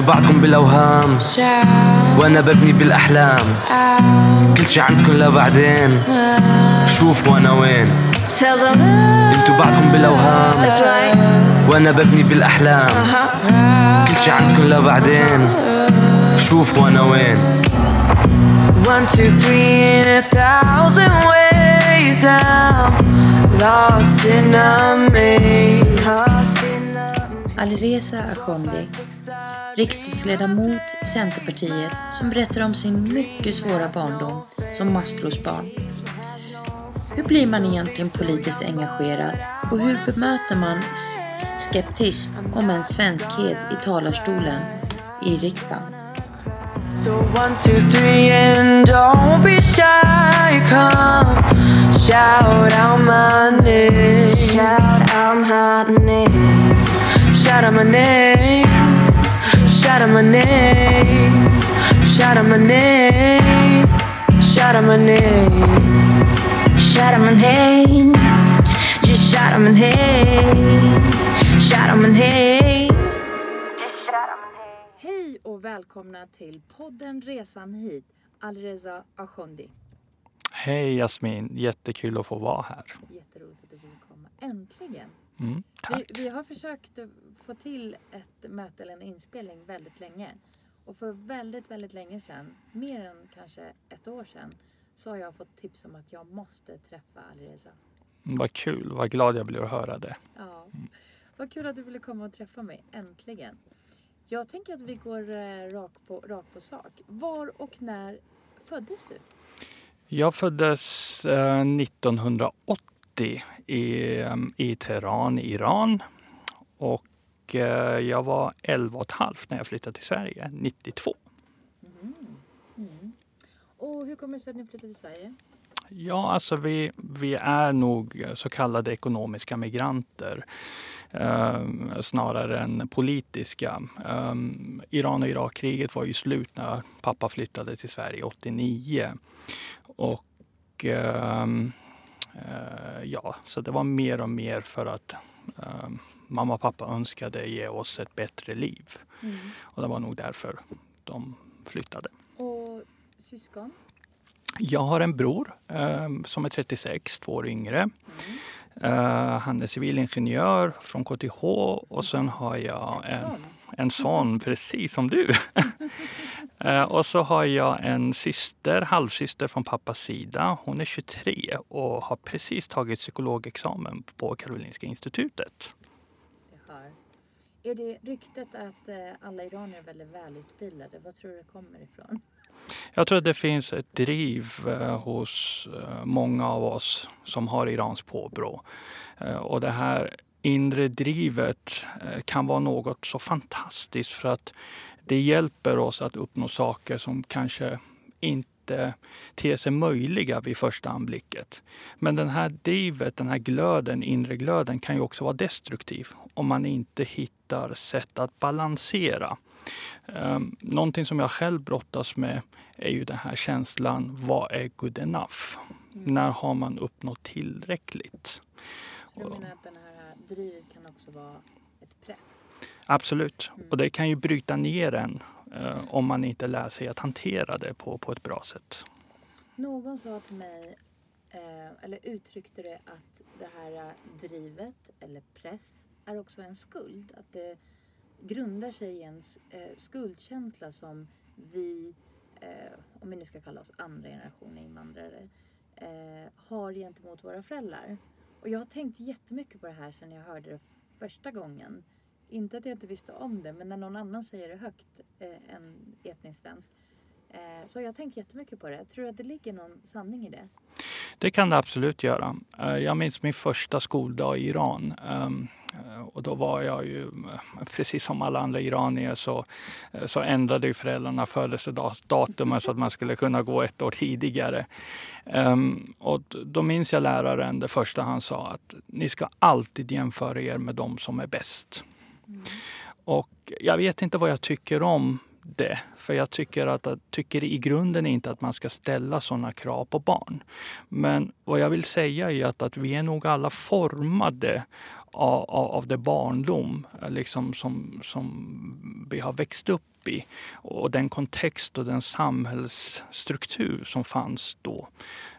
أنتوا بعدكم بالأوهام. وأنا ببني بالأحلام. كل شي عندكم لبعدين. شوف وأنا وين. أنتوا بعدكم بالأوهام. وأنا ببني بالأحلام. كل شي عندكم لبعدين. شوف وأنا وين. One, two, three in a thousand ways. I'm lost in a maze. Alireza Akhondi, riksdagsledamot Centerpartiet som berättar om sin mycket svåra barndom som maskrosbarn. Hur blir man egentligen politiskt engagerad och hur bemöter man skeptism om en svenskhet i talarstolen i riksdagen? So one, two, three, and don't be shy. Come shout out my name. Shout out my name. Shout out my name. Shout out my name. Shout out my name. Shout out my name. Shout out my name. Just shout out my name. Shout out my name. Hej och välkomna till podden Resan hit, Alreza Akhondi. Hej Jasmin, jättekul att få vara här. Jätteroligt att du ville komma. Äntligen! Mm, Vi, tack. vi har försökt få till ett möte eller en inspelning väldigt länge. Och för väldigt, väldigt länge sedan, mer än kanske ett år sedan, så har jag fått tips om att jag måste träffa Alreza. Vad kul, vad glad jag blir att höra det. Ja. Vad kul att du ville komma och träffa mig, äntligen. Jag tänker att vi går eh, rakt på, rak på sak. Var och när föddes du? Jag föddes eh, 1980 i, eh, i Teheran Iran. Och eh, jag var 11 och ett halvt när jag flyttade till Sverige, 92. Och hur kommer det sig att ni flyttade till Sverige? Ja, alltså vi, vi är nog så kallade ekonomiska migranter eh, snarare än politiska. Eh, Iran och Irakkriget var ju slut när pappa flyttade till Sverige 89. Och ehm, eh, ja, så det var mer och mer för att eh, mamma och pappa önskade ge oss ett bättre liv. Och det var nog därför de flyttade. Och syskon? Jag har en bror eh, som är 36, två år yngre. Eh, han är civilingenjör från KTH och sen har jag en, sån. en son, precis som du. eh, och så har jag en syster, halvsyster från pappas sida. Hon är 23 och har precis tagit psykologexamen på Karolinska institutet. Är det ryktet att eh, alla iranier är väldigt välutbildade? Vad tror du det kommer ifrån? Jag tror att det finns ett driv eh, hos eh, många av oss som har Irans påbrå. Och det här inre drivet kan vara något så fantastiskt för att det hjälper oss att uppnå saker som kanske inte ter sig möjliga vid första anblicket. Men den här drivet, den här glöden, inre glöden kan ju också vara destruktiv om man inte hittar sätt att balansera. Um, någonting som jag själv brottas med är ju den här känslan, vad är good enough? När har man uppnått tillräckligt? Så du menar att den här drivet kan också vara ett press? Absolut. Och det kan ju bryta ner en eh, om man inte lär sig att hantera det på, på ett bra sätt. Någon sa till mig, eh, eller uttryckte det att det här eh, drivet eller press är också en skuld. Att det grundar sig i en eh, skuldkänsla som vi, eh, om vi nu ska kalla oss andra generationen invandrare, eh, har gentemot våra föräldrar. Och jag har tänkt jättemycket på det här sedan jag hörde det första gången. Inte att jag inte visste om det, men när någon annan säger det högt, eh, en etnisk svensk, eh, så så har jag tänkt jättemycket på det. Tror du att det ligger någon sanning i det? Det kan det absolut göra. Eh, Jag minns min första skoldag i Iran. Ehm, eh, Och då var jag ju, eh, precis som alla andra iranier, så, så ändrade ju föräldrarna födelsedatum så att man skulle kunna gå ett år tidigare. Ehm, Och då minns jag läraren, det första han sa, att ni ska alltid jämföra er med de som är bäst. Och jag vet inte vad jag tycker om det. För jag tycker, att, jag tycker i grunden inte att man ska ställa sådana krav på barn. Men vad jag vill säga är att, att vi är nog alla formade av, av, av det barndom eh, liksom som, som vi har växt upp i. Och den kontext och den samhällsstruktur som fanns då.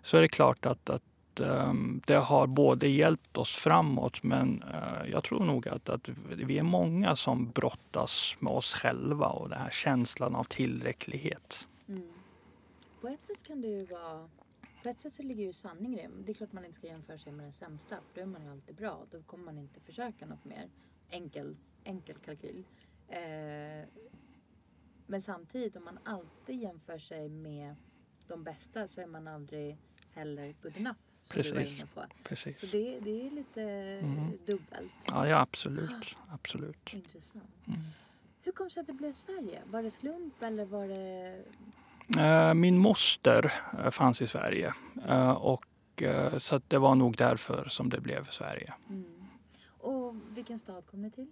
Så är det klart att, att Ehm, det har både hjälpt oss framåt men eh, jag tror nog att, att vi är många som brottas med oss själva och den här känslan av tillräcklighet. Mm. På ett sätt kan det ju vara... På ett sätt så ligger ju sanning i det. Det är klart man inte ska jämföra sig med den sämsta. För då är man ju alltid bra. Då kommer man inte försöka något mer. Enkel, enkel kalkyl. Eh, men samtidigt om man alltid jämför sig med de bästa så är man aldrig heller good enough. Som du var Precis. inne på. Precis. Så det, det är lite Mm. dubbelt. Ja, ja absolut. absolut. Intressant. Mm. Hur kom det sig att det blev Sverige? Var det slump eller var det... Eh, Min moster eh, fanns i Sverige Eh, och så det var nog därför som det blev Sverige. Mm. Och vilken stad kom ni till?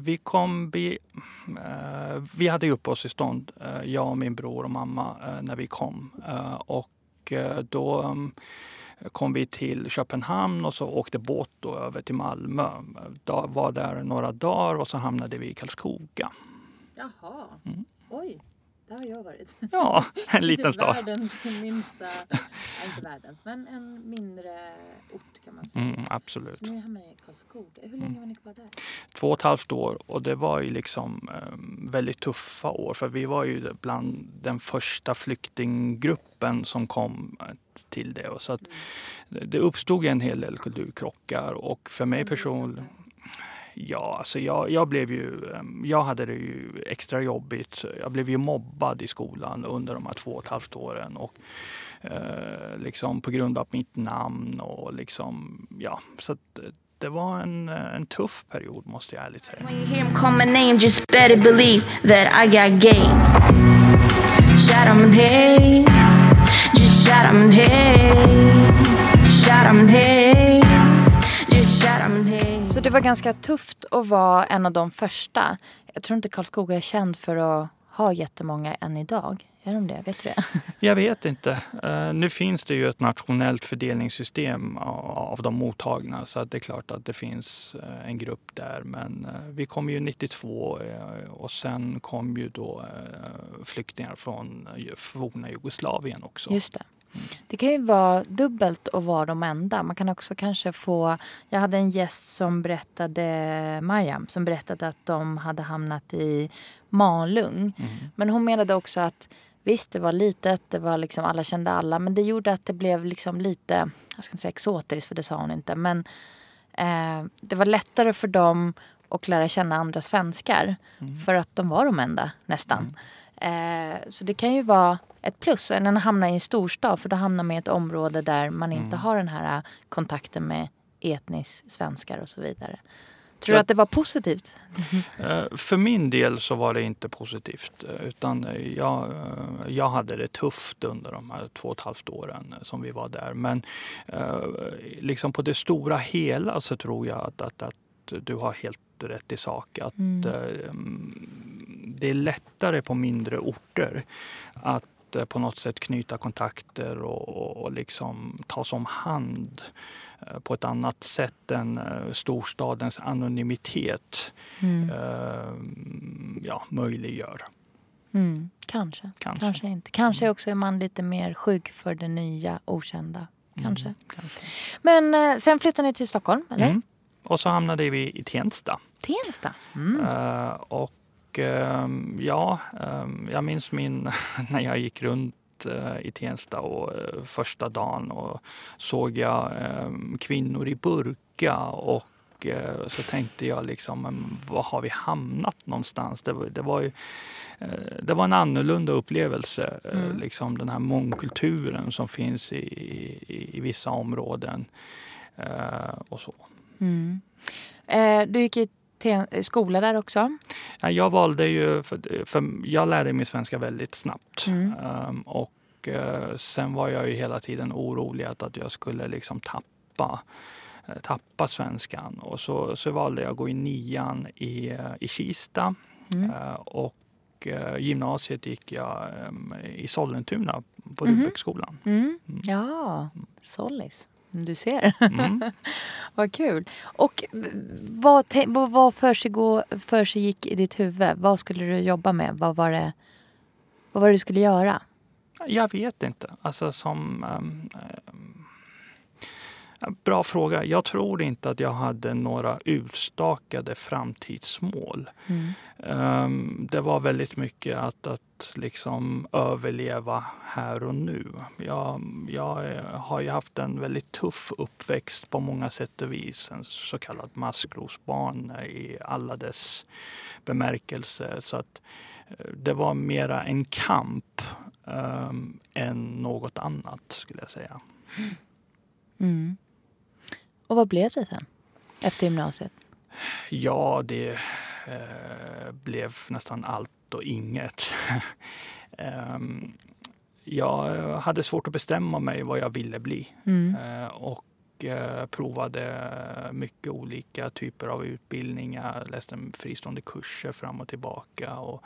Vi kom... Vi, vi hade uppehållstillstånd, jag och min bror och mamma, när vi kom. Eh, och eh, då um, kom vi till Köpenhamn och så åkte båt då över till Malmö. Da, var där några dagar och så hamnade vi i Karlskoga. Jaha. Mm. Oj, där har jag varit. Ja, en liten stad. Världens minsta, inte världens, men en mindre ort kan man säga. Mm, absolut. Så ni hamnade i Karlskoga. Hur länge var ni kvar där? två och ett halvt år och det var ju liksom eh, väldigt tuffa år för vi var ju bland den första flyktinggruppen som kom eh, till det. Och så att det uppstod en hel del kulturkrockar och för mig Som till personligen Ja, alltså jag, jag blev ju, ehm, jag hade det ju extra jobbigt. Jag blev ju mobbad i skolan under de här två och ett halvt åren. Och, eh, liksom på grund av mitt namn och liksom, ja. Så att, eh, det var en, eh, en tuff period måste jag ärligt säga. When you hear him call my name, just better believe that I got gay. Shout out hey, just shout out hey. Shout out hey, just shout out hey name. Så det var ganska tufft att vara en av de första. Jag tror inte Karlskoga är känd för att ha jättemånga än idag. Är de det? Vet du det? Jag vet inte. Eh, nu finns det ju ett nationellt fördelningssystem av, de mottagna så att det är klart att det finns eh, en grupp där. Men eh, vi kom ju 92 eh, och sen kom ju då flyktingar från forna Jugoslavien också. Just det. Det kan ju vara dubbelt att vara de enda. Man kan också kanske få... Jag hade en gäst som berättade, Mariam, som berättade att de hade hamnat i Malung. Men hon menade också att visst, det var litet, det var liksom, alla kände alla. Men det gjorde att det blev liksom lite, jag ska inte säga exotiskt för det sa hon inte. Men eh, det var lättare för dem att lära känna andra svenskar. För att de var de enda nästan. Eh, så det kan ju vara ett plus än att hamna i en storstad. För då hamnar man i ett område där man inte har den här eh, kontakten med etnisk svenskar och så vidare. Tror du att det var positivt? Eh, För min del så var det inte positivt eh, utan jag, eh, jag hade det tufft under de här två och ett halvt åren som vi var där. Men liksom på det stora hela så tror jag att, att, att du har helt rätt i sak. Att Mm. mm, det är lättare på mindre orter att att eh, på något sätt knyta kontakter och, och, liksom tas om hand eh, på ett annat sätt än eh, storstadens anonymitet Mm. eh, ja, möjliggör. Mm. Kanske. Kanske. Kanske. inte. Kanske också är man lite mer skygg för det nya, okända. Kanske. Mm, kanske. Men eh, sen flyttade ni till Stockholm, eller? Mm. Och så hamnade vi i Tensta. Tensta? Mm. Eh, och ehm, ja, ehm, jag minns min, när jag gick runt eh, i Tensta och eh, första dagen och såg jag ehm, kvinnor i burka och eh, så tänkte jag liksom, var har vi hamnat någonstans? Det var, det var, ju, det var en annorlunda upplevelse, Mm. liksom den här mångkulturen som finns i, i, i vissa områden. och så. Mm. Du gick i skola där också? Ja, Jag valde ju, för, för jag lärde mig svenska väldigt snabbt. Mm. Ehm, och eh, sen var jag ju hela tiden orolig att, att jag skulle liksom tappa, eh, tappa svenskan. Och så, så valde jag att gå i nian i, eh, i Kista. Mm. Eh, och eh, gymnasiet gick jag em, i Sollentuna på Mhm. Rudbecksskolan. Mm. Ja, Sollis. Du ser. Mm. vad kul. Och v- vad, te- vad, vad försiggå- försiggick i ditt huvud? Vad skulle du jobba med? Vad var det, vad var det du skulle göra? Jag vet inte. Alltså som... ehm, ehm, bra fråga. Jag tror inte att jag hade några utstakade framtidsmål. Mm. Ehm, det var väldigt mycket att, att liksom överleva här och nu. Jag, jag har ju haft en väldigt tuff uppväxt på många sätt och vis. En så kallad maskrosbarn i alla dess bemärkelser. Så att eh, det var mera en kamp ehm, än något annat skulle jag säga. Mm. Och vad blev det sen? Efter gymnasiet? Ja, det eh, blev nästan allt och inget. Ehm, jag hade svårt att bestämma mig vad jag ville bli Mm. eh, och eh, provade mycket olika typer av utbildningar. Läste fristående kurser fram och tillbaka och,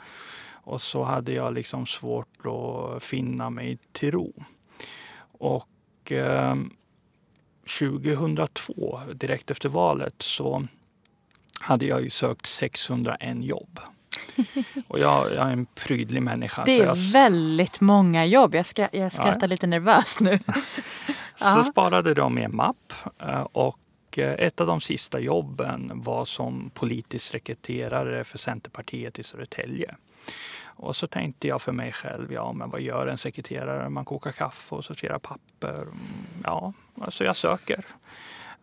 och så hade jag liksom svårt att finna mig till ro. Och ehm, 2002, direkt efter valet, så hade jag ju sökt 601 jobb. Och jag, jag är en prydlig människa. Det är jag, väldigt många jobb. Jag, skra- jag skrattar Ja. lite nervöst nu. Så sparade de i en mapp eh, och eh, ett av de sista jobben var som politisk sekreterare för Centerpartiet i Södertälje. Och så tänkte jag för mig själv, ja men vad gör en sekreterare? Man kokar kaffe och sorterar papper. Ja, så jag söker.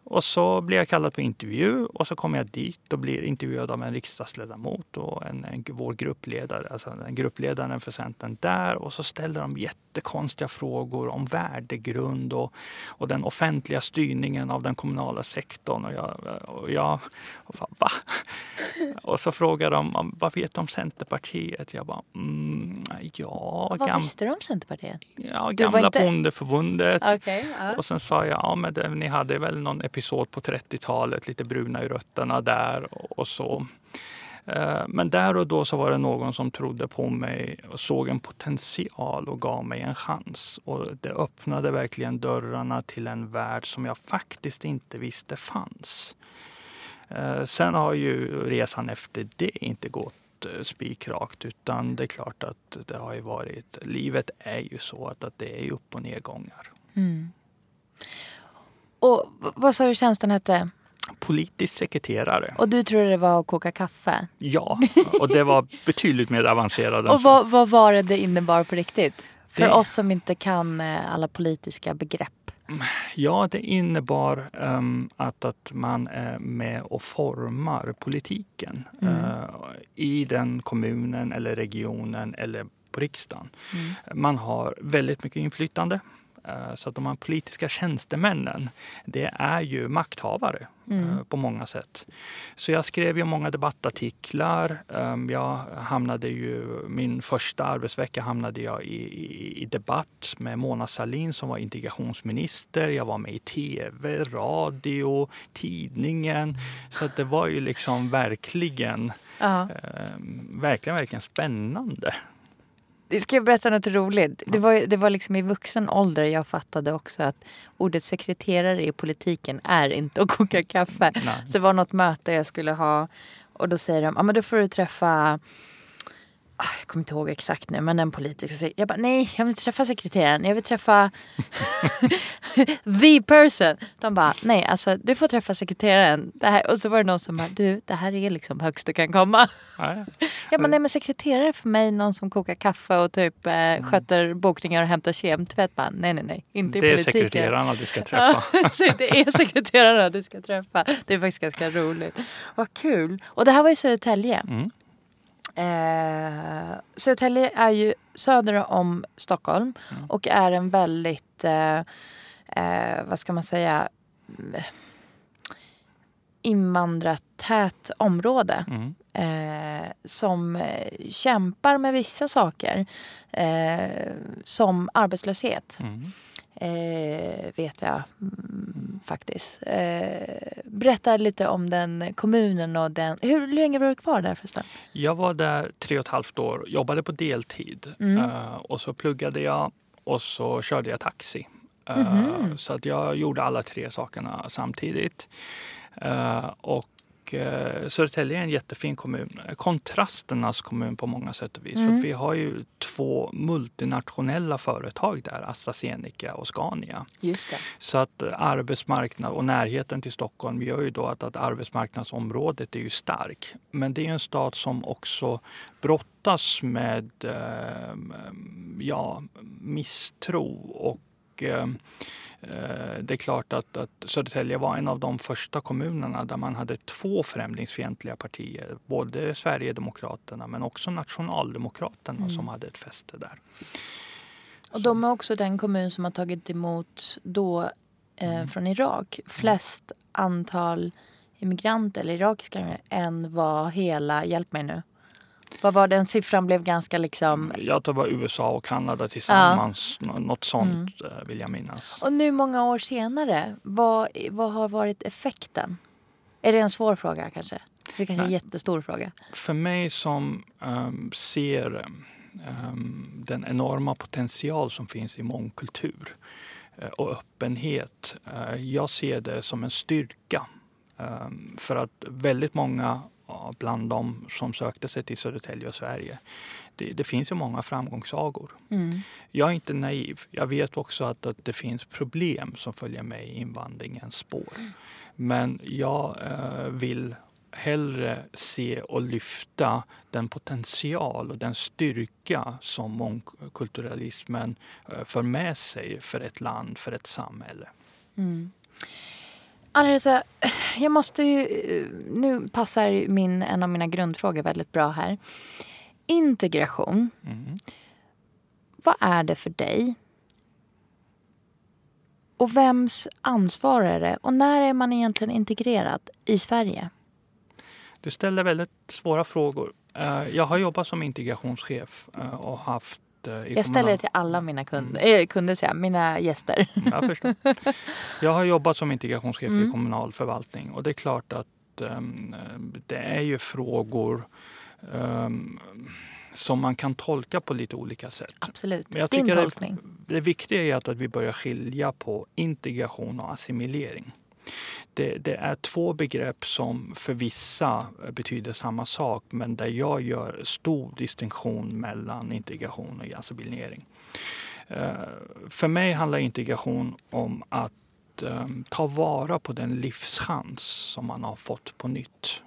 Och så blir jag kallad på intervju och så kommer jag dit och blir intervjuad av en riksdagsledamot och en, en, vår gruppledare, alltså gruppledaren för Centern där. Och så ställer de jättekonstiga frågor om värdegrund och, och den offentliga styrningen av den kommunala sektorn. Och jag, och jag och va? Och så frågar de, vad vet du om Centerpartiet? Jag bara, mm, ja, Vad visste du om Centerpartiet? ja, gamla inte- bondeförbundet. Okej, ja. Och sen sa jag, ja men det, ni hade väl någon episod på 30-talet, lite bruna i rötterna där och, och så. Eh, men där och då så var det någon som trodde på mig och såg en potential och gav mig en chans. Och det öppnade verkligen dörrarna till en värld som jag faktiskt inte visste fanns. Eh, sen har ju resan efter det inte gått eh, spikrakt utan det är klart att det har ju varit, livet är ju så att, att det är upp och nedgångar. Mm. Och vad sa du tjänsten hette? Politisk sekreterare. Och du trodde det var att koka kaffe? Ja, och det var betydligt mer avancerat Och vad, vad var det det innebar på riktigt? För Det- oss som inte kan eh, alla politiska begrepp. Ja, det innebar ehm, att, att man är med och formar politiken Mm. eh, i den kommunen eller regionen eller på riksdagen. Mm. Man har väldigt mycket inflytande. Eh, Så att de här politiska tjänstemännen, det är ju makthavare Mm. eh, på många sätt. Så jag skrev ju många debattartiklar. Ehm, Jag hamnade ju, min första arbetsvecka hamnade jag i, i, i debatt med Mona Sahlin som var integrationsminister. Jag var med i tv, radio, tidningen. Så att det var ju liksom verkligen, Ja. ehm, verkligen, verkligen spännande. Det ska jag berätta något roligt. Det var, det var liksom i vuxen ålder jag fattade också att ordet sekreterare i politiken är inte att koka kaffe. Nej. Så det var något möte jag skulle ha och då säger de, ja men då får du träffa Ah, jag kommer inte ihåg exakt nu, men en politiker säger, jag bara, nej, jag vill inte träffa sekreteraren, jag vill träffa the person. De bara, nej, alltså du får träffa sekreteraren. Det här, och så var det någon som bara, du, det här är liksom högst du kan komma. Nej. Jag bara, nej men sekreterare för mig, någon som kokar kaffe och typ eh, sköter bokningar och hämtar kemtvätt. Bara, nej, nej, nej, inte i Det är politiken. sekreterarna du ska träffa. Så det är sekreterarna du ska träffa. Det är faktiskt ganska roligt. Vad kul. Och det här var i Södertälje. Mm. Eh, Södertälje är ju söder om Stockholm och är en väldigt, eh, eh, vad ska man säga, mm, invandratät område. Mm. Eh, som eh, kämpar med vissa saker. Eh, som arbetslöshet. Mm. Eh, vet jag mm, faktiskt. Eh, berätta lite om den kommunen och den... Hur länge var du kvar där förresten? Jag var där tre och ett halvt år, jobbade på deltid Mm. Eh, och så pluggade jag och så körde jag taxi. Eh, Mhm. Så att jag gjorde alla tre sakerna samtidigt. Eh, och eh, Södertälje är en jättefin kommun. Kontrasternas kommun på många sätt och vis. För Mm. att vi har ju två multinationella företag där, AstraZeneca och Scania. Just det. Så att eh, arbetsmarknad och närheten till Stockholm gör ju då att, att arbetsmarknadsområdet är ju stark. Men det är en stad som också brottas med eh, ja, misstro och eh, det är klart att, att Södertälje var en av de första kommunerna där man hade två främlingsfientliga partier. Både Sverigedemokraterna men också Nationaldemokraterna Mm. som hade ett fäste där. Och de är också den kommun som har tagit emot då eh, från Irak flest antal immigranter, eller irakiska än vad hela, hjälp mig nu. Vad var den siffran blev ganska liksom... Jag tror det var USA och Kanada tillsammans. Nå- Något sånt eh, vill jag minnas. Och nu många år senare, vad, vad har varit effekten? Är det en svår fråga kanske? Det är kanske är en jättestor fråga. För mig som ehm, ser ehm, den enorma potential som finns i mångkultur eh, och öppenhet. eh, jag ser det som en styrka. Ehm, för att väldigt många ja, bland dem som sökte sig till Södertälje och Sverige, det, det finns ju många framgångssagor. Mm. Jag är inte naiv. Jag vet också att, att det finns problem som följer med i invandringens spår. Men jag eh, vill hellre se och lyfta den potential och den styrka som mångkulturalismen eh, för med sig för ett land, för ett samhälle. Mm. Anna-Lisa, jag måste ju... Nu passar min, en av mina grundfrågor väldigt bra här. Integration. Mm. Vad är det för dig? Och vems ansvar är det? Och när är man egentligen integrerad i Sverige? Du ställer väldigt svåra frågor. Eh, Jag har jobbat som integrationschef eh, och haft eh, Jag ställer det till alla mina kunder, äh, kunder säger jag, mina gäster. Jag förstår. Jag har jobbat som integrationschef Mm. i kommunal förvaltning och det är klart att ehm, det är ju frågor ehm, som man kan tolka på lite olika sätt. Absolut. Men jag Din tycker det- tolkning. Det viktiga är att, att vi börjar skilja på integration och assimilering. Det, det är två begrepp som för vissa betyder samma sak men där jag gör stor distinktion mellan integration och assimilering. Eh, För mig handlar integration om att eh, ta vara på den livschans som man har fått på nytt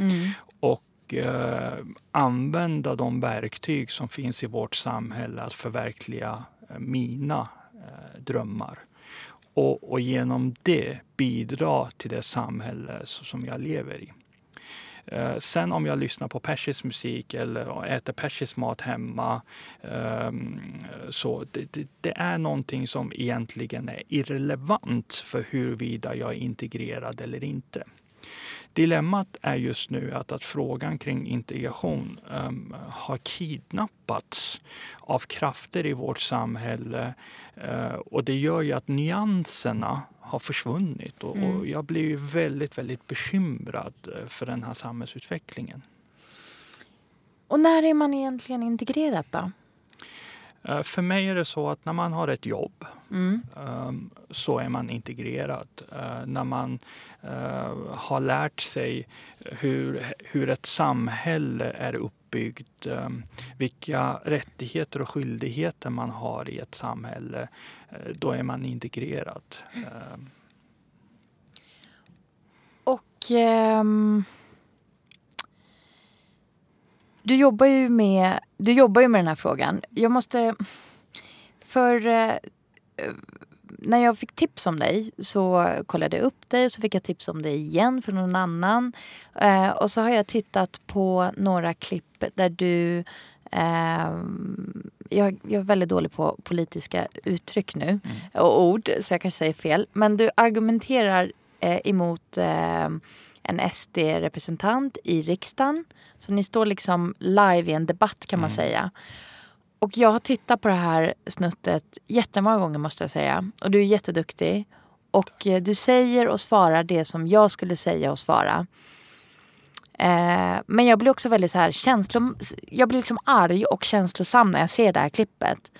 Mm. och eh, använda de verktyg som finns i vårt samhälle att förverkliga eh, mina drömmar. Och, och genom det bidra till det samhälle som jag lever i. Eh, sen om jag lyssnar på persisk musik eller äter persisk mat hemma. Ehm, så det, det, det är någonting som egentligen är irrelevant för huruvida jag är integrerad eller inte. Dilemmat är just nu att, att frågan kring integration ehm, har kidnappats av krafter i vårt samhälle eh, och det gör ju att nyanserna har försvunnit och, och Mm. jag blir väldigt, väldigt bekymrad eh, för den här samhällsutvecklingen. Och när är man egentligen integrerad då? Eh, För mig är det så att när man har ett jobb Mm. ehm, så är man integrerad. Eh, När man eh, har lärt sig hur, hur ett samhälle är uppbyggt, ehm, vilka rättigheter och skyldigheter man har i ett samhälle, då är man integrerad. Ehm, Och ehm, du jobbar ju med du jobbar ju med den här frågan. Jag måste för eh, när jag fick tips om dig så kollade jag upp dig och så fick jag tips om dig igen från någon annan. Eh, och så har jag tittat på några klipp där du ehm, jag, jag är väldigt dålig på politiska uttryck nu och ord så jag kanske säger fel. Men du argumenterar eh, emot eh, en SD-representant i riksdagen. Så ni står liksom live i en debatt kan man säga. Och jag har tittat på det här snuttet jättemånga gånger måste jag säga. Och du är jätteduktig. Och eh, du säger och svarar det som jag skulle säga och svara. Eh, men jag blir också väldigt så här känslom... Jag blir liksom arg och känslosam när jag ser det här klippet.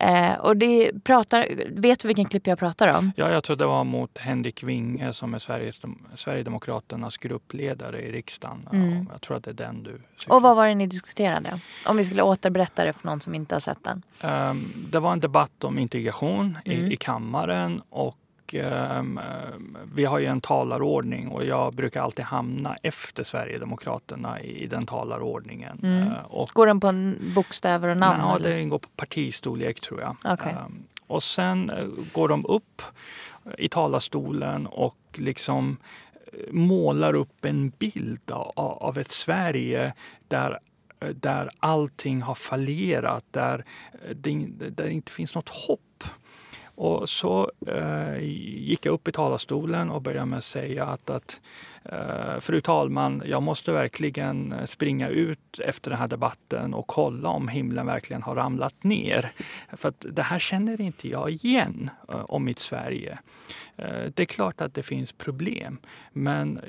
Eh, och det pratar... Vet du vilken klipp jag pratar om? Ja, jag tror det var mot Henrik Winge som är Sveriges, Sverigedemokraternas gruppledare i riksdagen. Mm. Ja, jag tror att det är den du Och vad var det ni diskuterade? Om vi skulle återberätta det för någon som inte har sett den. Ehm, Det var en debatt om integration Mm. i, i kammaren och ehm, vi har ju en talarordning och jag brukar alltid hamna efter Sverigedemokraterna i, i den talarordningen. Mm. Eh, Och, Går den på en bokstäver och namn? ja, det går på partistorlek tror jag. Okej. Ehm, Och sen eh, går de upp i talarstolen och liksom eh, målar upp en bild av, av ett Sverige där eh, där allting har fallerat, där eh, det, där det inte finns något hopp. Och så eh, gick jag upp i talarstolen och började med att säga att, att Eh, fru talman, jag måste verkligen eh, springa ut efter den här debatten och kolla om himlen verkligen har ramlat ner. För att det här känner inte jag igen eh, om mitt Sverige. Det är klart att det finns problem, men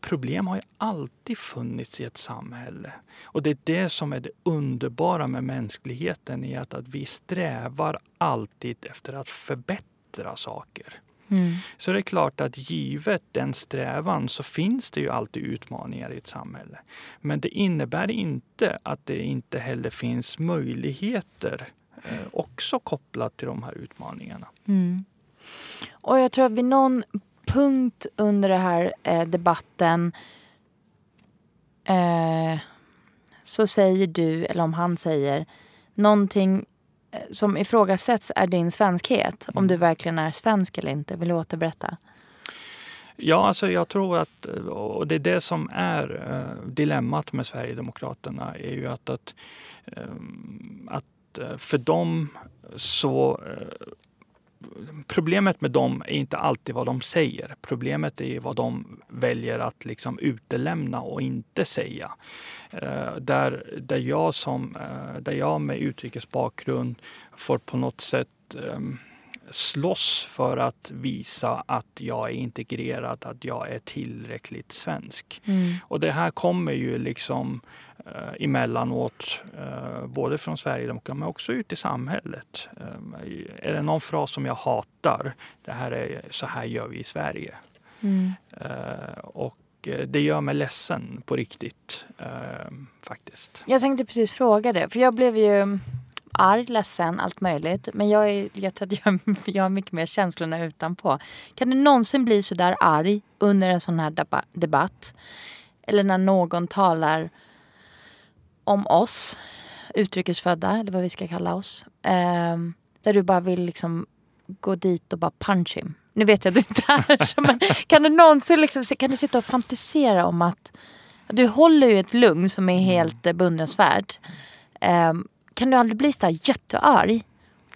problem har ju alltid funnits i ett samhälle. Och det är det som är det underbara med mänskligheten, är att, att vi strävar alltid efter att förbättra saker. Mm. Så det är klart att givet den strävan så finns det ju alltid utmaningar i ett samhälle. Men det innebär inte att det inte heller finns möjligheter eh, också kopplat till de här utmaningarna. Mm. Och jag tror att vid någon punkt under den här eh, debatten eh, så säger du, eller om han säger, någonting som ifrågasätts är din svenskhet. Om du verkligen är svensk eller inte. Vill du återberätta? Ja, alltså jag tror att, och det är det som är eh, dilemmat med Sverigedemokraterna, är ju att, att, eh, att eh, för dem så Problemet med dem är inte alltid vad de säger. Problemet är vad de väljer att liksom utelämna och inte säga. Eh, där, där, jag som, eh, där jag med utrikesbakgrund får på något sätt eh, slåss för att visa att jag är integrerad, att jag är tillräckligt svensk. Mm. Och det här kommer ju liksom eh, emellanåt, eh, både från Sverigedemokraterna men också ut i samhället. Eh, är det någon fras som jag hatar, det här är så här gör vi i Sverige. Mm. Eh, och eh, det gör mig ledsen på riktigt, eh, faktiskt. Jag tänkte precis fråga det. För jag blev ju arg, ledsen, allt möjligt. Men jag, är, jag tror att jag, jag har mycket mer känslorna utanpå. Kan du någonsin bli så där arg under en sån här deba- debatt? Eller när någon talar om oss, utrikesfödda, eller vad vi ska kalla oss. ehm, där du bara vill liksom gå dit och bara punch him. Nu vet jag att du inte är så men kan du någonsin liksom, kan du sitta och fantisera om att du håller ju ett lugn som är helt eh, beundransvärt. Ehm, kan du aldrig bli så jättearg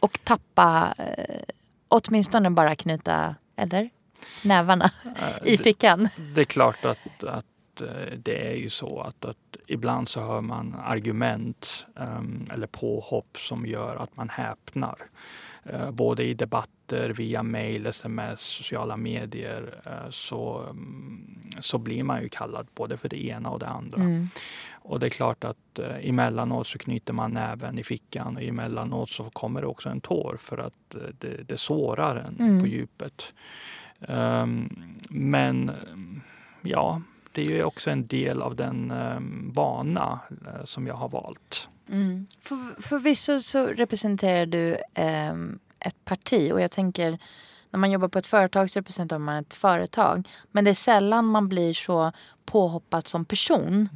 och tappa, eh, åtminstone bara knyta, eller? Nävarna i det- fickan. Det är klart att, att eh, det är ju så att, att ibland så hör man argument um, eller påhopp som gör att man häpnar. Uh, både i debatter, via mejl, sms, sociala medier uh, så, um, så blir man ju kallad både för det ena och det andra. Mm. Och det är klart att uh, emellanåt så knyter man näven i fickan och emellanåt så kommer det också en tår för att det, det sårar en Mm. på djupet. Um, men ja, det är ju också en del av den um, vana uh, som jag har valt. Mm. För, förvisso så representerar du ehm, ett parti och jag tänker när man jobbar på ett företag så representerar man ett företag. Men det är sällan man blir så påhoppad som person.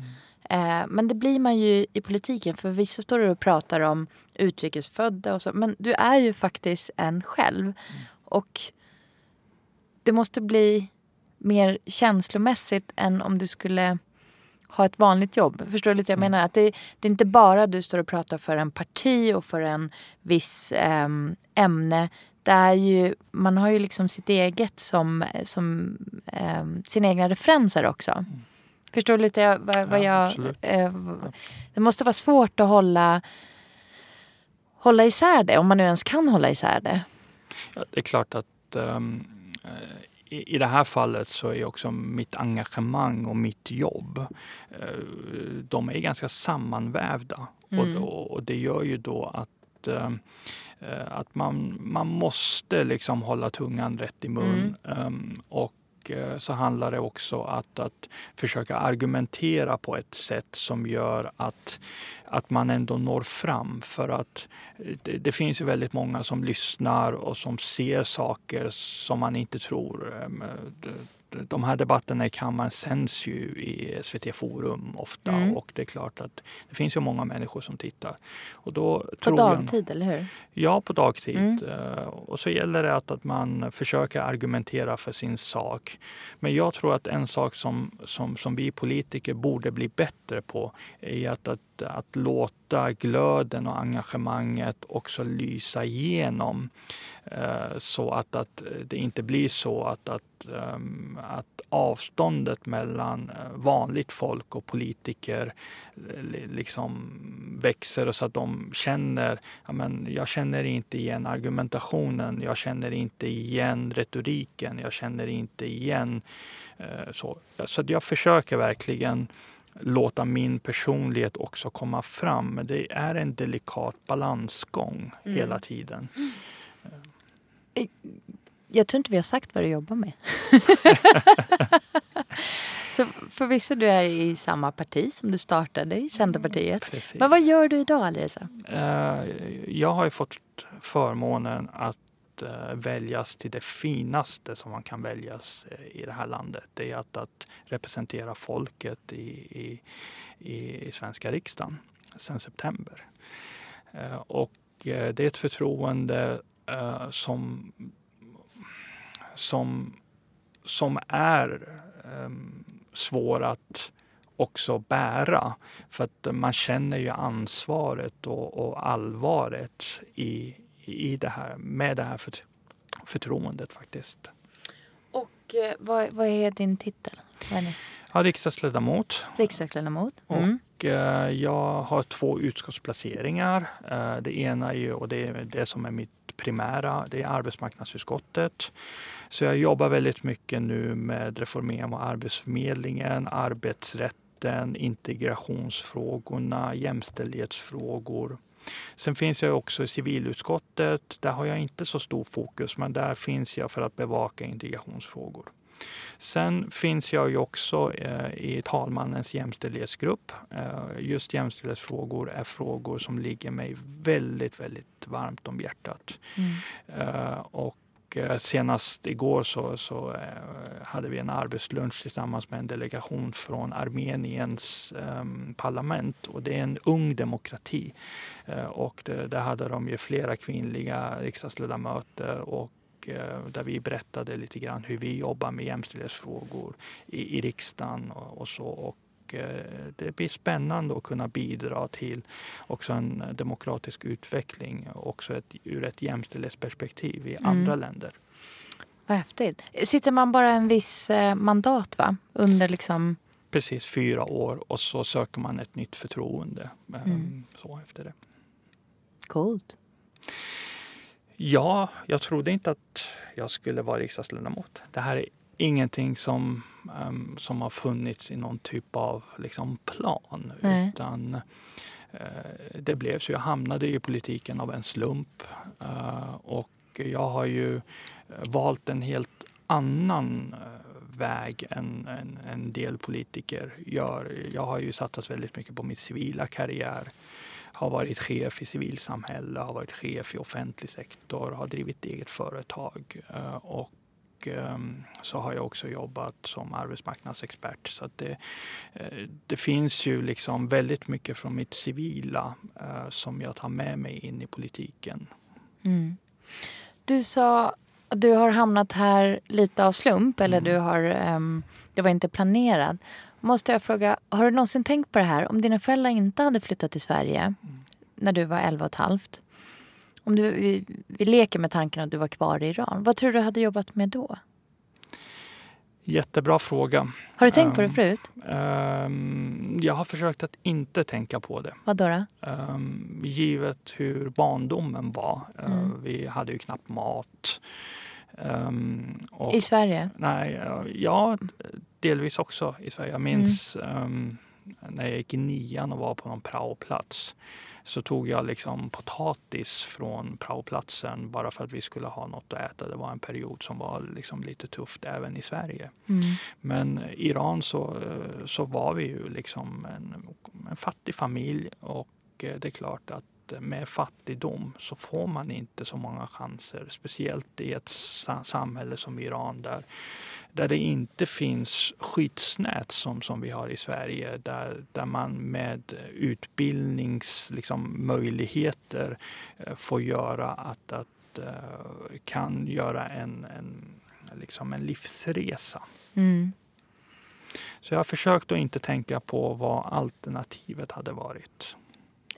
Eh, men det blir man ju i politiken. För vissa står och pratar om utrikesfödda och så. Men du är ju faktiskt en själv. Och det måste bli mer känslomässigt än om du skulle ha ett vanligt jobb. Förstår du lite? Jag menar att det, det är inte bara du står och pratar för en parti och för en viss ehm, ämne. Det är ju, man har ju liksom sitt eget som, som ehm, sina egna referenser också. Förstår du lite vad, vad Ja, jag... Eh, det måste vara svårt att hålla, hålla isär det, om man nu ens kan hålla isär det. Ja, det är klart att eh, i, det här fallet så är också mitt engagemang och mitt jobb, eh, de är ganska sammanvävda. Mm. Och, och, det gör ju då att ehm, eh, att man, man måste liksom hålla tungan rätt i mun. Ehm, och eh, Eh, så handlar det också att, att försöka argumentera på ett sätt som gör att, att man ändå når fram. För att eh, det, det finns ju väldigt många som lyssnar och som ser saker som man inte tror. Eh, de- här debatterna i kammaren sänds ju i SVT Forum ofta Mm. och det är klart att det finns ju många människor som tittar. Och då På tror jag- dagtid, eller hur? Ja, på dagtid. Mm. Eh, Och så gäller det att, att man försöker argumentera för sin sak. Men jag tror att en sak som, som, som vi politiker borde bli bättre på är att, att, att låta glöden och engagemanget också lysa igenom. Eh, Så att, att det inte blir så att, att, ehm, att avståndet mellan eh, vanligt folk och politiker eh, li- liksom växer så att de känner ja, men jag känner inte igen argumentationen, jag känner inte igen retoriken, jag känner inte igen så. Så jag försöker verkligen låta min personlighet också komma fram. Men det är en delikat balansgång Mm. hela tiden. Jag tror inte vi har sagt vad du jobbar med. Så förvisso du är i samma parti som du startade i, Centerpartiet. Precis. Men vad gör du idag Alireza? Eh, Jag har ju fått förmånen att eh, väljas till det finaste som man kan väljas eh, i det här landet. Det är att, att representera folket i, i, i, i svenska riksdagen sedan september. Och det är ett förtroende eh, som, som, som är um, svår att också bära. För att man känner ju ansvaret och, och allvaret i, i det här, med det här för, förtroendet faktiskt. Och eh, vad, vad är din titel? Vad är riksdagsledamot Riksdagsledamot? Mm. och eh, jag har två utskottsplaceringar. Eh, det ena är ju, och det är det som är mitt primära, det är arbetsmarknadsutskottet. Så jag jobbar väldigt mycket nu med reformering av Arbetsförmedlingen, arbetsrätten, integrationsfrågorna, jämställdhetsfrågor. Sen finns jag också i civilutskottet. Där har jag inte så stor fokus, men där finns jag för att bevaka integrationsfrågor. Sen finns jag ju också eh, i talmannens jämställdhetsgrupp. Eh, just jämställdhetsfrågor är frågor som ligger mig väldigt, väldigt varmt om hjärtat. Eh, och senast igår så, så hade vi en arbetslunch tillsammans med en delegation från Armeniens eh, parlament och det är en ung demokrati. Eh, och det, där hade de ju flera kvinnliga riksdagsledamöter och eh, där vi berättade lite grann hur vi jobbar med jämställdhetsfrågor i, i riksdagen och, och så. Och eh, det blir spännande att kunna bidra till också en demokratisk utveckling också ett, ur ett jämställdhetsperspektiv i andra länder. Vad häftigt. Sitter man bara en viss eh, mandat va? Under liksom precis fyra år och så söker man ett nytt förtroende Mm. så efter det. Coolt. Ja, jag trodde inte att jag skulle vara riksdagsledamot. Det här är ingenting som, ehm, som har funnits i någon typ av liksom, plan. Nej. Utan eh, det blev så. Jag hamnade i politiken av en slump. Eh, och jag har ju eh, valt en helt annan väg än en, en del politiker gör. Jag har ju satsat väldigt mycket på min civila karriär har varit chef i civilsamhälle, har varit chef i offentlig sektor, har drivit eget företag eh, och ehm, så har jag också jobbat som arbetsmarknadsexpert. Så det, eh, det finns ju liksom väldigt mycket från mitt civila eh, som jag tar med mig in i politiken. Mm. Du sa att du har hamnat här lite av slump eller du har, ehm, det var inte planerat. Måste jag fråga, har du någonsin tänkt på det här? Om dina föräldrar inte hade flyttat till Sverige när du var 11 och ett halvt. Om du, vi, vi leker med tanken att du var kvar i Iran. Vad tror du du hade jobbat med då? Jättebra fråga. Har du tänkt på det Ehm, förut? ehm, jag har försökt att inte tänka på det. Vad då? då? Um, givet hur barndomen var. Mm. vi hade ju knappt mat. Ehm, och, I Sverige? Nej, ja, delvis också i Sverige. Jag minns Mm. ehm, när jag gick i nian och var på någon praoplats så tog jag liksom potatis från praoplatsen bara för att vi skulle ha något att äta. Det var en period som var liksom lite tufft även i Sverige. Mm. Men i Iran så, eh, så var vi ju liksom en, en fattig familj och eh, det är klart att med fattigdom så får man inte så många chanser. Speciellt i ett sa- samhälle som Iran där, där det inte finns skyddsnät som, som vi har i Sverige. Där, där man med utbildningsmöjligheter liksom, möjligheter, eh, får göra att, att eh, kan göra en, en, liksom en livsresa. Mm. Så jag har försökt att inte tänka på vad alternativet hade varit.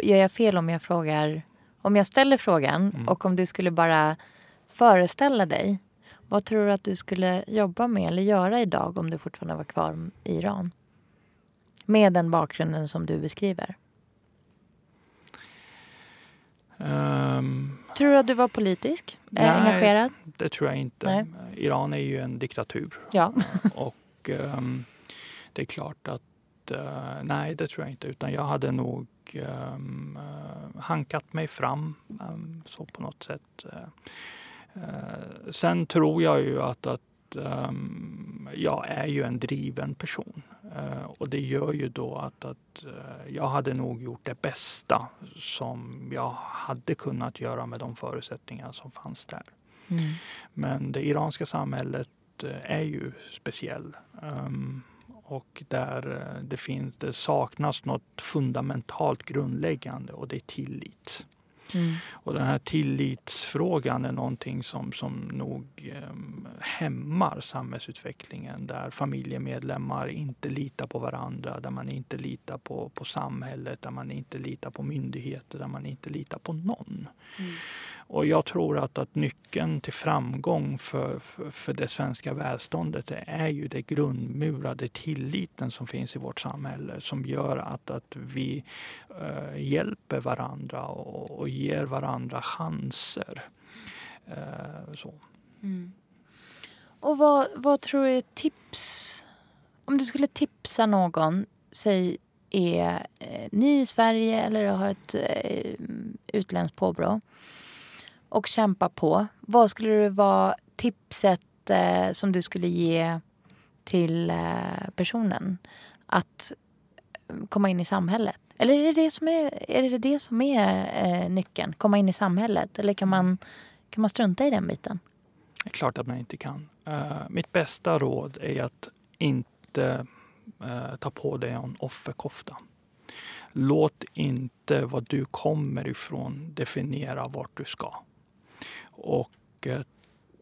Gör jag fel om jag frågar... Om jag ställer frågan Mm. och om du skulle bara föreställa dig. Vad tror du att du skulle jobba med eller göra idag om du fortfarande var kvar i Iran? Med den bakgrunden som du beskriver. Ehm, Tror du att du var politisk? Eh, engagerad? det tror jag inte. Nej. Iran är ju en diktatur. Ja. Och ehm, det är klart att eh, nej, det tror jag inte. Utan jag hade nog ehm, eh, hankat mig fram ehm, så på något sätt. Eh, sen tror jag ju att, att ehm, jag är ju en driven person. Eh, och det gör ju då att, att jag hade nog gjort det bästa som jag hade kunnat göra med de förutsättningar som fanns där. Mm. Men det iranska samhället är ju speciell. Ehm, och där eh, det, finns, det saknas något fundamentalt grundläggande och det är tillit. Mm. Och den här tillitsfrågan är någonting som, som nog eh, hämmar samhällsutvecklingen där familjemedlemmar inte litar på varandra, där man inte litar på, på samhället, där man inte litar på myndigheter, där man inte litar på någon. Mm. Och jag tror att, att nyckeln till framgång för, för, för det svenska välståndet är ju den grundmurade tilliten som finns i vårt samhälle som gör att, att vi eh, hjälper varandra och, och ger varandra chanser. Eh, så. Mm. Och vad, vad tror du är tips? Om du skulle tipsa någon, säg är eh, ny i Sverige eller har ett eh, utländskt påbrå och kämpa på. Vad skulle det vara tipset eh, som du skulle ge till eh, personen? Att eh, komma in i samhället? Eller är det det som är, är, det det som är eh, nyckeln? Komma in i samhället? Eller kan man, kan man strunta i den biten? Det är klart att man inte kan. Uh, mitt bästa råd är att inte uh, ta på dig en offerkofta. Låt inte var du kommer ifrån definiera vart du ska. Och eh,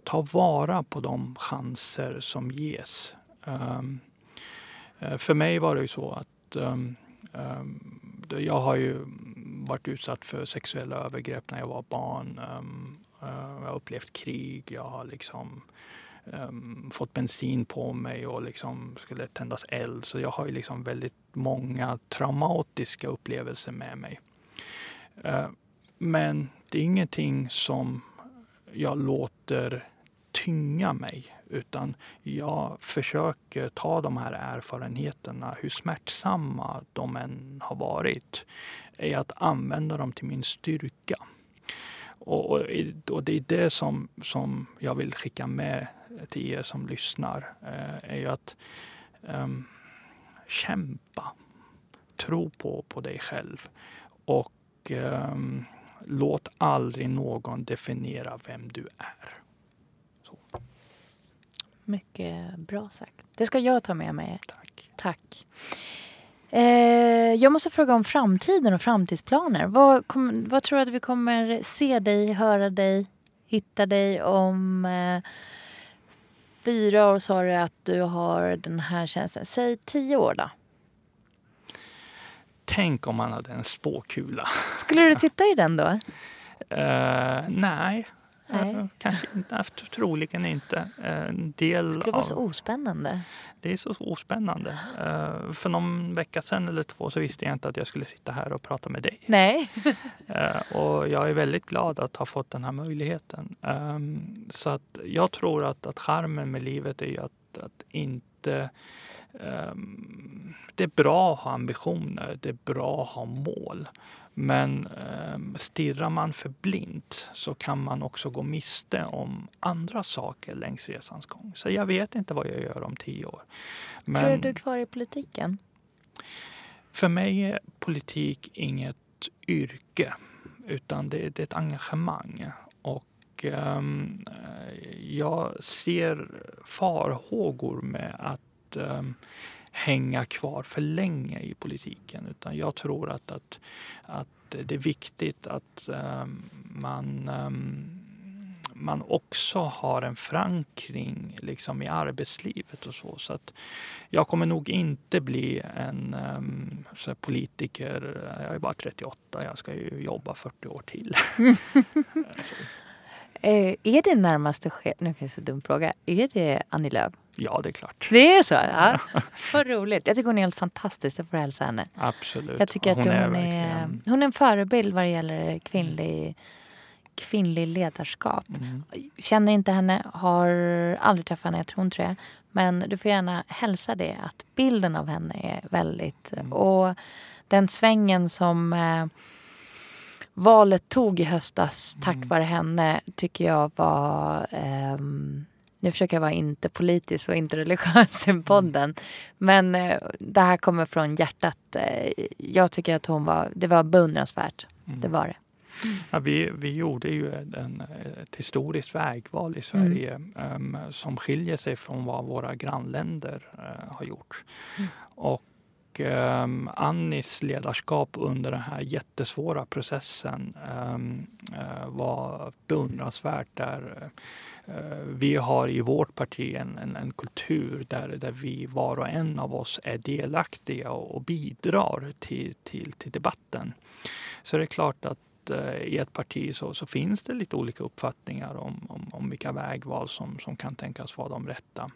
ta vara på de chanser som ges. Ehm, eh, för mig var det ju så att ehm, ehm, jag har ju varit utsatt för sexuella övergrepp när jag var barn. Eh, jag har upplevt krig, jag har liksom um, fått bensin på mig och liksom skulle tändas eld. Så jag har ju liksom väldigt många traumatiska upplevelser med mig. Uh, men det är ingenting som jag låter tynga mig utan jag försöker ta de här erfarenheterna, hur smärtsamma de än har varit, är att använda dem till min styrka. Och, och, och, det är det som, som jag vill skicka med till er som lyssnar. Eh, är ju att um, kämpa. Tro på, på dig själv. Och um, låt aldrig någon definiera vem du är. Så. Mycket bra sagt. Det ska jag ta med mig. Tack. Tack. Eh, jag måste fråga om framtiden och framtidsplaner. Vad, kom, vad tror du att vi kommer se dig, höra dig, hitta dig om eh, fyra år sa du att du har den här tjänsten. Säg tio år då. Tänk om man hade en spåkula. Skulle du titta i den då? Uh, nej. Nej. Uh, kanske inte. Troligen inte. Uh, en del det skulle vara av... så ospännande. Det är så ospännande. Uh, för någon vecka sedan eller två så visste jag inte att jag skulle sitta här och prata med dig. Nej. uh, och jag är väldigt glad att ha fått den här möjligheten. Um, så att jag tror att, att charmen med livet är att, att inte det är bra att ha ambitioner, det är bra att ha mål. Men eh, stirrar man för blint så kan man också gå miste om andra saker längs resans gång. Så jag vet inte vad jag gör om tio år. Men, Tror du du är kvar i politiken? För mig är politik inget yrke utan det, det är ett engagemang. Och eh, jag ser farhågor med att eh, hänga kvar för länge i politiken. Utan jag tror att, att, att det är viktigt att um, man, um, man också har en förankring liksom, i arbetslivet och så. Så att jag kommer nog inte bli en um, politiker. Eh, jag är bara 38, jag ska ju jobba 40 år till. Eh, är det närmaste chef, nu kan jag så dum fråga, är det Annie Lööf? Ja, det är klart. Det är så? Ja. Vad roligt. Jag tycker hon är helt fantastisk. Jag får hälsa henne. Absolut. Jag tycker hon att hon, är, är, hon är en förebild vad det gäller kvinnlig, kvinnlig ledarskap. Mm. Känner inte henne, har aldrig träffat henne, jag tror hon tror jag. Men du får gärna hälsa det, att bilden av henne är väldigt... Mm. Och den svängen som eh, valet tog i höstas tack Mm. vare henne tycker jag var... ehm, nu försöker jag vara inte politisk och inte religiös i podden. Men eh, det här kommer från hjärtat. Eh, jag tycker att hon var, det var beundransvärt. Mm. Det var det. Ja, vi, vi gjorde ju en, ett historiskt vägval i Sverige mm. um, som skiljer sig från vad våra grannländer uh, har gjort. Mm. Och um, Annis ledarskap under den här jättesvåra processen um, uh, var beundransvärt. Där, Eh, vi har i vårt parti en, en, en, kultur där, där vi var och en av oss är delaktiga och, och bidrar till, till, till debatten. Så det är klart att Eh, i ett parti så, så, finns det lite olika uppfattningar om, om, om vilka vägval som, som kan tänkas vara de rätta.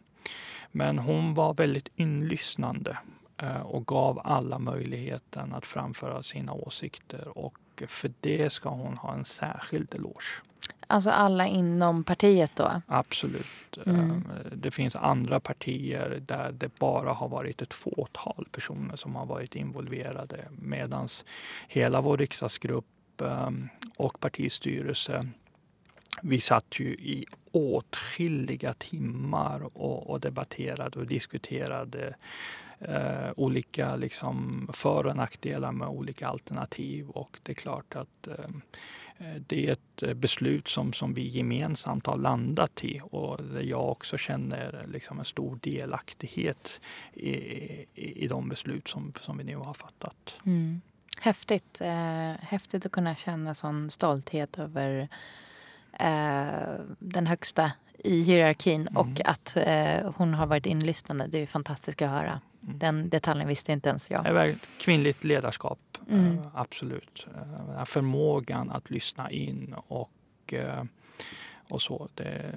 Men hon var väldigt inlyssnande eh, och gav alla möjligheten att framföra sina åsikter och för det ska hon ha en särskild eloge. Alltså alla inom partiet då? Absolut. Mm. Eh, det finns andra partier där det bara har varit ett fåtal personer som har varit involverade medan hela vår riksdagsgrupp Ehm, och partistyrelse. Vi satt ju i åtskilliga timmar och, och debatterade och diskuterade eh, olika liksom, för och nackdelar med olika alternativ. Och det är klart att eh, det är ett beslut som, som vi gemensamt har landat i och där jag också känner liksom en stor delaktighet i, i, i de beslut som, som vi nu har fattat. Mm. Häftigt. Eh, häftigt att kunna känna sån stolthet över eh, den högsta i hierarkin mm. och att eh, hon har varit inlyssnande. Det är fantastiskt att höra. Mm. Den detaljen visste inte ens jag. Det kvinnligt ledarskap, mm. eh, absolut. Eh, förmågan att lyssna in och, eh, och så. Det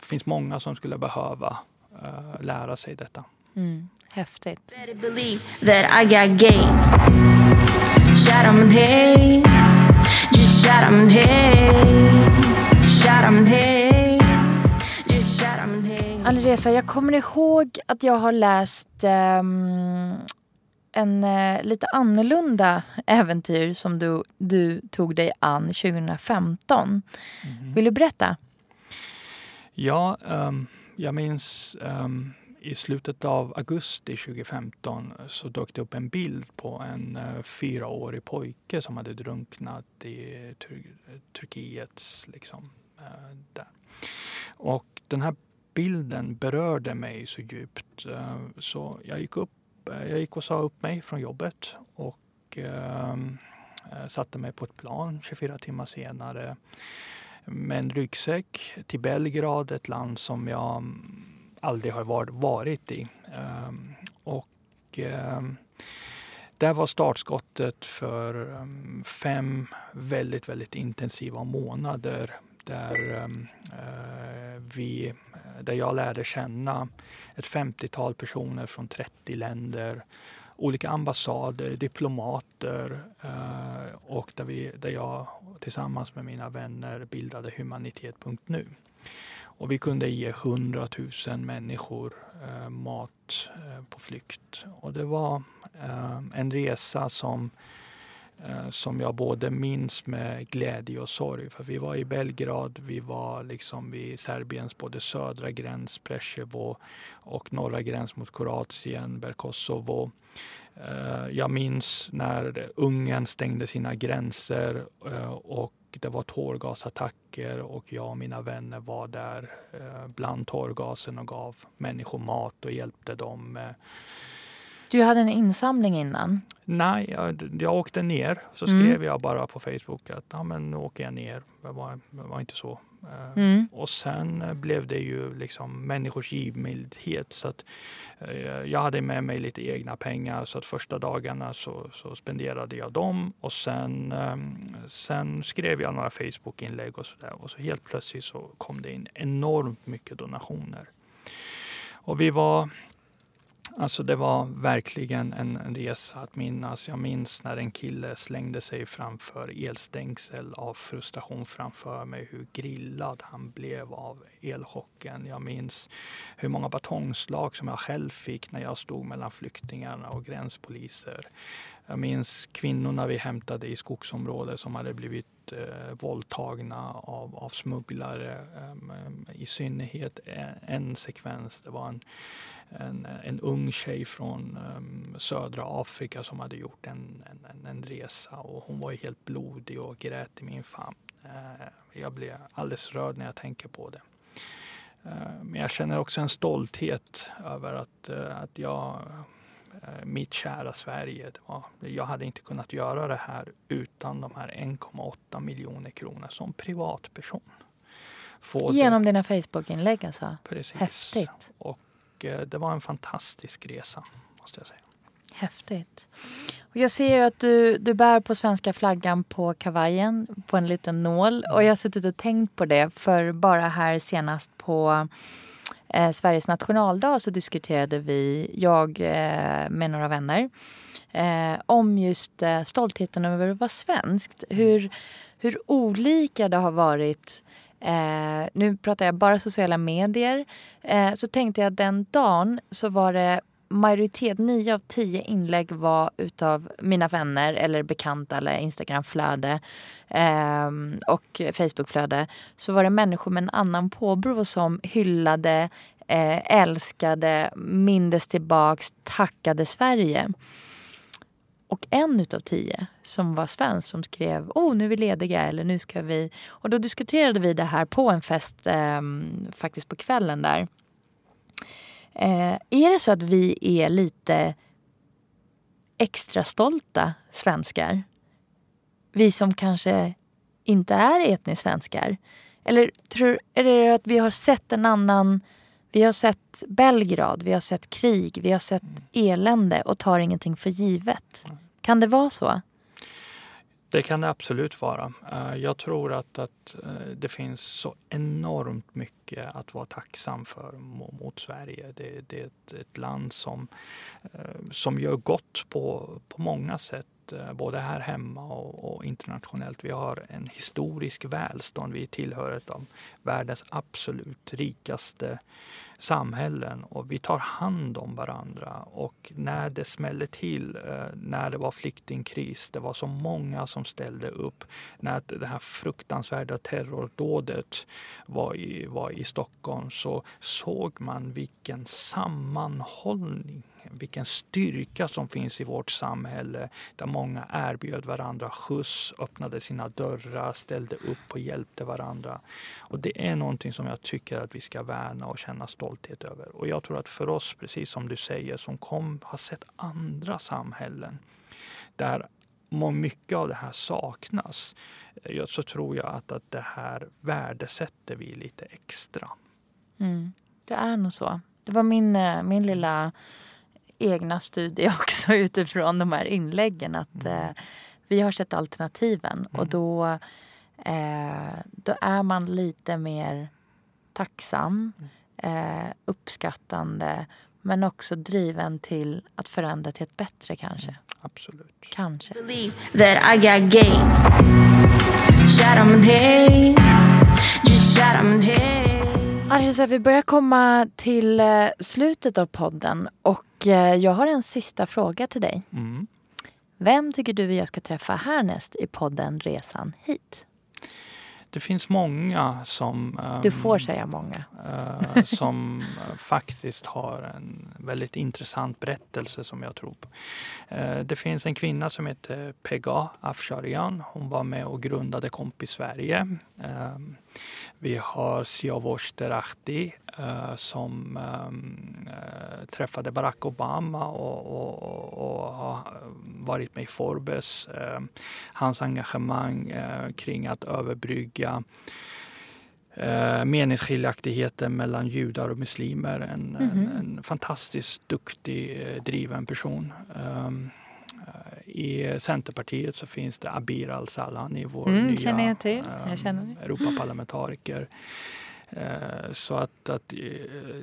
finns många som skulle behöva eh, lära sig detta. Mm. Häftigt. Alireza, jag kommer ihåg att jag har läst um, en uh, lite annorlunda äventyr som du, du tog dig an 2015. Mm. Vill du berätta? Ja, um, jag minns um, i slutet av augusti 2015 så dök det upp en bild på en uh, fyraårig pojke som hade drunknat i Tur Turkiets... Liksom, uh, där. Och den här bilden berörde mig så djupt eh, så jag gick, upp, eh, jag gick och sa upp mig från jobbet och ehm, eh, satte mig på ett plan 24 timmar senare med en ryggsäck till Belgrad, ett land som jag aldrig har varit i. Ehm, och ehm, där det var startskottet för fem väldigt, väldigt intensiva månader där, ehm, eh, vi, eh, där jag lärde känna ett 50-tal personer från 30 länder olika ambassader, diplomater eh, och där, vi, där jag tillsammans med mina vänner bildade Humanitet.nu. Och vi kunde ge 100 000 människor eh, mat eh, på flykt. Och det var eh, en resa som, eh, Eh, som jag både minns med glädje och sorg. För vi var i Belgrad, vi var liksom vid Serbiens både södra gräns, Preševo och norra gräns mot Kroatien, Berkosovo. Eh, jag minns när Ungern stängde sina gränser eh, och det var tårgasattacker och jag och mina vänner var där bland tårgasen och gav människor mat och hjälpte dem med du hade en insamling innan? Nej, jag, jag åkte ner. Så mm. skrev mm. jag bara på Facebook att ja, men nu åker jag ner. Det var, det var inte så. Eh, mm. Och sen eh, blev det ju liksom människors givmildhet. Så att, eh, jag hade med mig lite egna pengar så att första dagarna så, så spenderade jag dem och sen, eh, sen skrev jag några Facebook-inlägg och så där. Och så helt plötsligt så kom det in enormt mycket donationer. Och vi var Alltså det var verkligen en, resa att minnas. Jag minns när en kille slängde sig framför elstängsel av frustration framför mig. Hur grillad han blev av elchocken. Jag minns hur många batongslag som jag själv fick när jag stod mellan flyktingarna och gränspoliser. Jag minns kvinnorna vi hämtade i skogsområdet som hade blivit eh, våldtagna av, av smugglare. Eh, I synnerhet en, en, sekvens, det var en, en, en ung tjej från eh, södra Afrika som hade gjort en, en, en, resa och hon var helt blodig och grät i min famn. Eh, jag blir alldeles rörd när jag tänker på det. Eh, men jag känner också en stolthet över att, eh, att jag mitt kära Sverige. Var, jag hade inte kunnat göra det här utan de här 1,8 miljoner kronor som privatperson. Få Genom det. dina Facebook-inlägg alltså? Precis. Häftigt. Och eh, det var en fantastisk resa, måste jag säga. Häftigt. Och jag ser att du, du bär på svenska flaggan på kavajen på en liten nål. Och jag har suttit och tänkt på det för bara här senast på eh, Sveriges nationaldag så diskuterade vi, jag eh, med några vänner, eh, om just eh, stoltheten över att vara svenskt. Hur, hur olika det har varit Eh, nu pratar jag bara sociala medier. Eh, så tänkte jag att den dagen så var det majoritet, nio av tio inlägg var utav mina vänner eller bekanta eller Instagramflöde eh, och Facebookflöde. Så var det människor med en annan påbrå som hyllade, eh, älskade, mindes tillbaks, tackade Sverige. Och en utav tio som var svensk som skrev oh nu är vi lediga eller nu ska vi... Och då diskuterade vi det här på en fest eh, faktiskt på kvällen där. Eh, är det så att vi är lite extra stolta svenskar? Vi som kanske inte är etniskt svenskar? Eller tror, är det att vi har sett en annan... Vi har sett Belgrad, vi har sett krig, vi har sett elände och tar ingenting för givet. Kan det vara så? Det kan det absolut vara. Eh, jag tror att, att eh, det finns så enormt mycket att vara tacksam för mot Sverige. Det, det är ett, ett, land som, eh, som gör gott på, på många sätt Eh, både här hemma och, och, internationellt. Vi har en historisk välstånd. Vi tillhör ett av världens absolut rikaste samhällen och vi tar hand om varandra. Och när det smällde till, eh, när det var flyktingkris, det var så många som ställde upp. När det här fruktansvärda terrordådet var i, var i Stockholm så såg man vilken sammanhållning vilken styrka som finns i vårt samhälle där många erbjöd varandra skjuts, öppnade sina dörrar, ställde upp och hjälpte varandra. Och det är någonting som jag tycker att vi ska värna och känna stolthet över. Och jag tror att för oss, precis som du säger, som kom, har sett andra samhällen där mycket av det här saknas, eh, så tror jag att, att det här värdesätter vi lite extra. Mm, det är nog så. Det var min, eh, min lilla egna studie också utifrån de här inläggen. Att mm. eh, vi har sett alternativen mm. och då, eh, då är man lite mer tacksam, mm. eh, uppskattande men också driven till att förändra till ett bättre kanske. Mm, absolut. Kanske. Arisa, vi börjar komma till eh, slutet av podden och jag har en sista fråga till dig. Mm. Vem tycker du jag ska träffa härnäst i podden Resan hit? Det finns många som... Du får säga många. Uh, som faktiskt har en väldigt intressant berättelse som jag tror på. Det finns en kvinna som heter Pega Afsharian. Hon var med och grundade Kompis Sverige. Uh, vi har Siavosh Derahti som um, uh, träffade Barack Obama och, och, och, och, har varit med i Forbes. Uh, hans engagemang kring att överbrygga uh, meningsskiljaktigheter mellan judar och muslimer. En, mm -hmm. en, mhm. en fantastiskt duktig, driven person. Um, i Centerpartiet så finns det Abir Al-Salani, vår mm, nya jag till. Jag känner. Europaparlamentariker. Eh, så att, att, eh,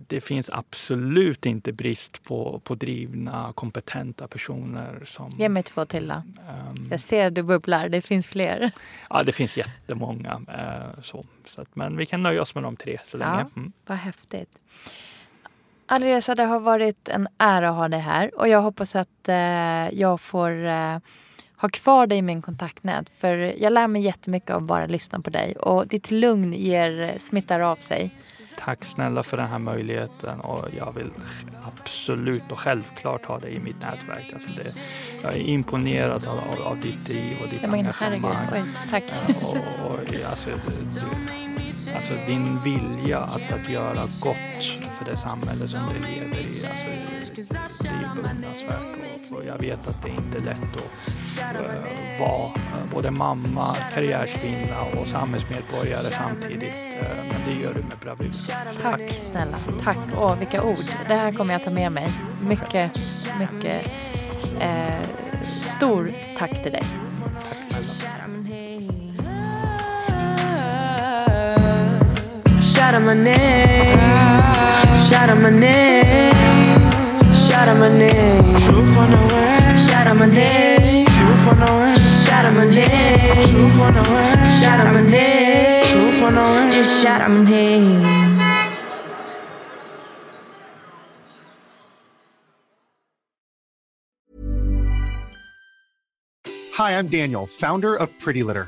det finns absolut inte brist på, på drivna, kompetenta personer. Som, Ge mig två till då. Um, jag ser att du bubblar, det finns fler. Ja, det finns jättemånga. Uh, så, så att, men vi kan nöja oss med de tre så länge. Ja, mm. Vad häftigt. Alireza, det har varit en ära att ha dig här och jag hoppas att eh, jag får eh, ha kvar dig i min kontaktnät. För jag lär mig jättemycket av att bara lyssna på dig. Och ditt lugn ger, smittar av sig. Tack snälla för den här möjligheten och jag vill absolut och självklart ha dig i mitt nätverk. Alltså det, jag är imponerad av, av, av ditt driv och ditt engagemang. herregud. Oj, tack. Eh, Och, och, alltså, du, alltså din vilja att, att göra gott för det samhälle som du lever i, alltså, det är beundransvärt. Och, och jag vet att det inte är lätt att uh, vara eh, både mamma, karriärskvinna och samhällsmedborgare samtidigt. Uh, men det gör du med bravur. Tack snälla. Tack. Åh, vilka ord. Det här kommer jag ta med mig. Mycket, mycket eh, stor tack till dig. Shout out my name. Shout out my name. Shout out my name. Shoot for the way. Shout out my name. Shoot for the way. Shout out my name. Shoot for the way. Shout out my name. Shoot for the way. Just shout out my name. Hi, I'm Daniel, founder of Pretty Litter.